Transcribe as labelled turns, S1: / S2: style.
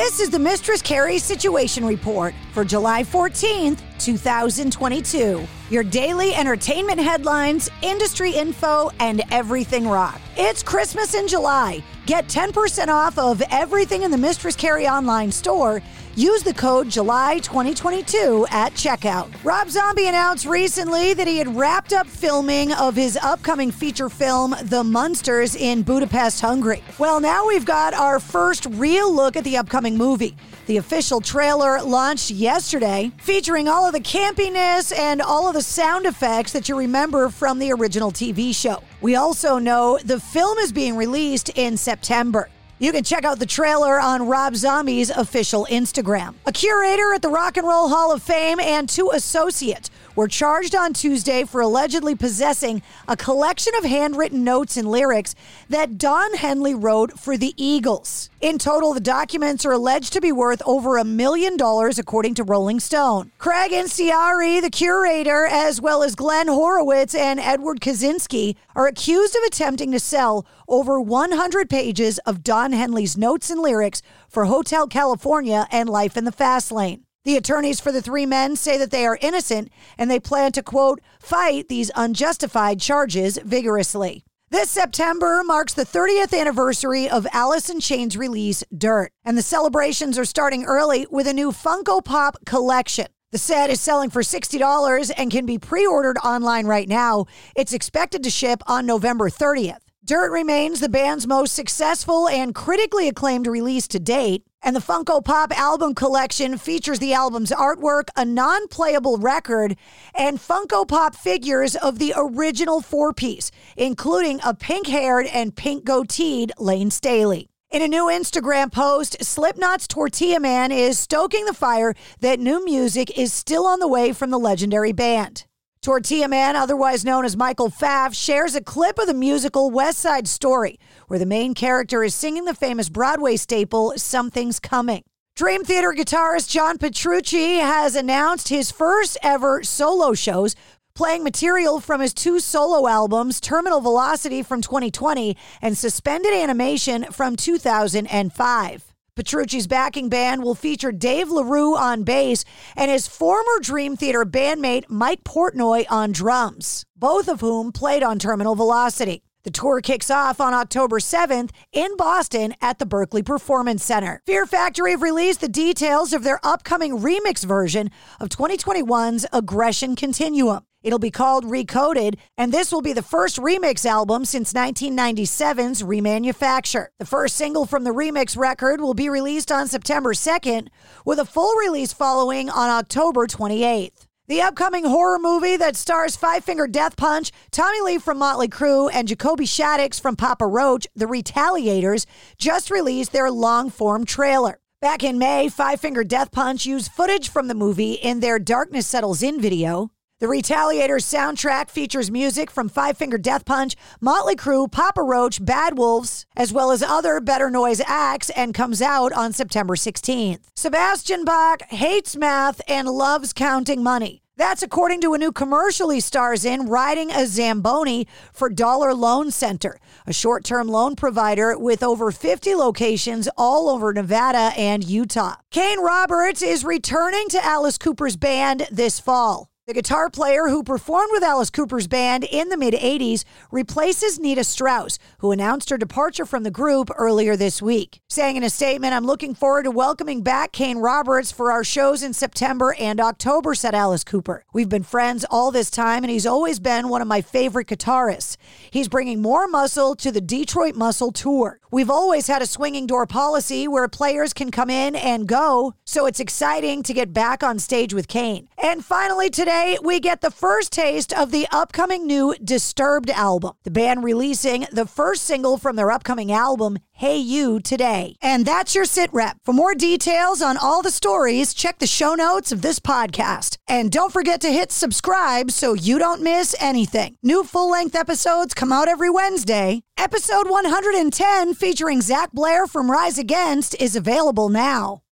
S1: This is the Mistress Carrie Situation Report for July 14th, 2022. Your daily entertainment headlines, industry info, and everything rock. It's Christmas in July. Get 10% off of everything in the Mistress Carrie online store Use the code July 2022 at checkout. Rob Zombie announced recently that he had wrapped up filming of his upcoming feature film, The Munsters, in Budapest, Hungary. Well, now we've got our first real look at the upcoming movie. The official trailer launched yesterday, featuring all of the campiness and all of the sound effects that you remember from the original TV show. We also know the film is being released in September. You can check out the trailer on Rob Zombie's official Instagram. A curator at the Rock and Roll Hall of Fame and two associates were charged on Tuesday for allegedly possessing a collection of handwritten notes and lyrics that Don Henley wrote for the Eagles. In total, the documents are alleged to be worth over a million dollars, according to Rolling Stone. Craig Inciardi, the curator, as well as Glenn Horowitz and Edward Kosinski, are accused of attempting to sell over 100 pages of Don Henley's notes and lyrics for Hotel California and Life in the Fast Lane. The attorneys for the three men say that they are innocent and they plan to, quote, fight these unjustified charges vigorously. This September marks the 30th anniversary of Alice in Chains' release, Dirt, and the celebrations are starting early with a new Funko Pop collection. The set is selling for $60 and can be pre ordered online right now. It's expected to ship on November 30th. Dirt remains the band's most successful and critically acclaimed release to date. And the Funko Pop album collection features the album's artwork, a non playable record, and Funko Pop figures of the original four piece, including a pink haired and pink goateed Lane Staley. In a new Instagram post, Slipknot's Tortilla Man is stoking the fire that new music is still on the way from the legendary band. Tortilla Man, otherwise known as Michael Pfaff, shares a clip of the musical West Side Story, where the main character is singing the famous Broadway staple, Something's Coming. Dream Theater guitarist John Petrucci has announced his first ever solo shows, playing material from his two solo albums, Terminal Velocity from 2020 and Suspended Animation from 2005. Petrucci's backing band will feature Dave LaRue on bass and his former Dream Theater bandmate Mike Portnoy on drums, both of whom played on Terminal Velocity. The tour kicks off on October 7th in Boston at the Berklee Performance Center. Fear Factory have released the details of their upcoming remix version of 2021's Aggression Continuum. It'll be called Recoded, and this will be the first remix album since 1997's Remanufacture. The first single from the remix record will be released on September 2nd, with a full release following on October 28th. The upcoming horror movie that stars Five Finger Death Punch, Tommy Lee from Motley Crue, and Jacoby Shaddix from Papa Roach, The Retaliators, just released their long form trailer. Back in May, Five Finger Death Punch used footage from the movie in their Darkness Settles In video. The Retaliators soundtrack features music from Five Finger Death Punch, Motley Crue, Papa Roach, Bad Wolves, as well as other Better Noise acts, and comes out on September 16th. Sebastian Bach hates math and loves counting money. That's according to a new commercial he stars in, riding a Zamboni for Dollar Loan Center, a short term loan provider with over 50 locations all over Nevada and Utah. Kane Roberts is returning to Alice Cooper's band this fall. The guitar player who performed with Alice Cooper's band in the mid 80s replaces Nita Strauss, who announced her departure from the group earlier this week. Saying in a statement, I'm looking forward to welcoming back Kane Roberts for our shows in September and October, said Alice Cooper. We've been friends all this time, and he's always been one of my favorite guitarists. He's bringing more muscle to the Detroit Muscle Tour. We've always had a swinging door policy where players can come in and go, so it's exciting to get back on stage with Kane. And finally, today, Today, we get the first taste of the upcoming new Disturbed album. The band releasing the first single from their upcoming album, Hey You, today. And that's your sit rep. For more details on all the stories, check the show notes of this podcast. And don't forget to hit subscribe so you don't miss anything. New full length episodes come out every Wednesday. Episode 110, featuring Zach Blair from Rise Against, is available now.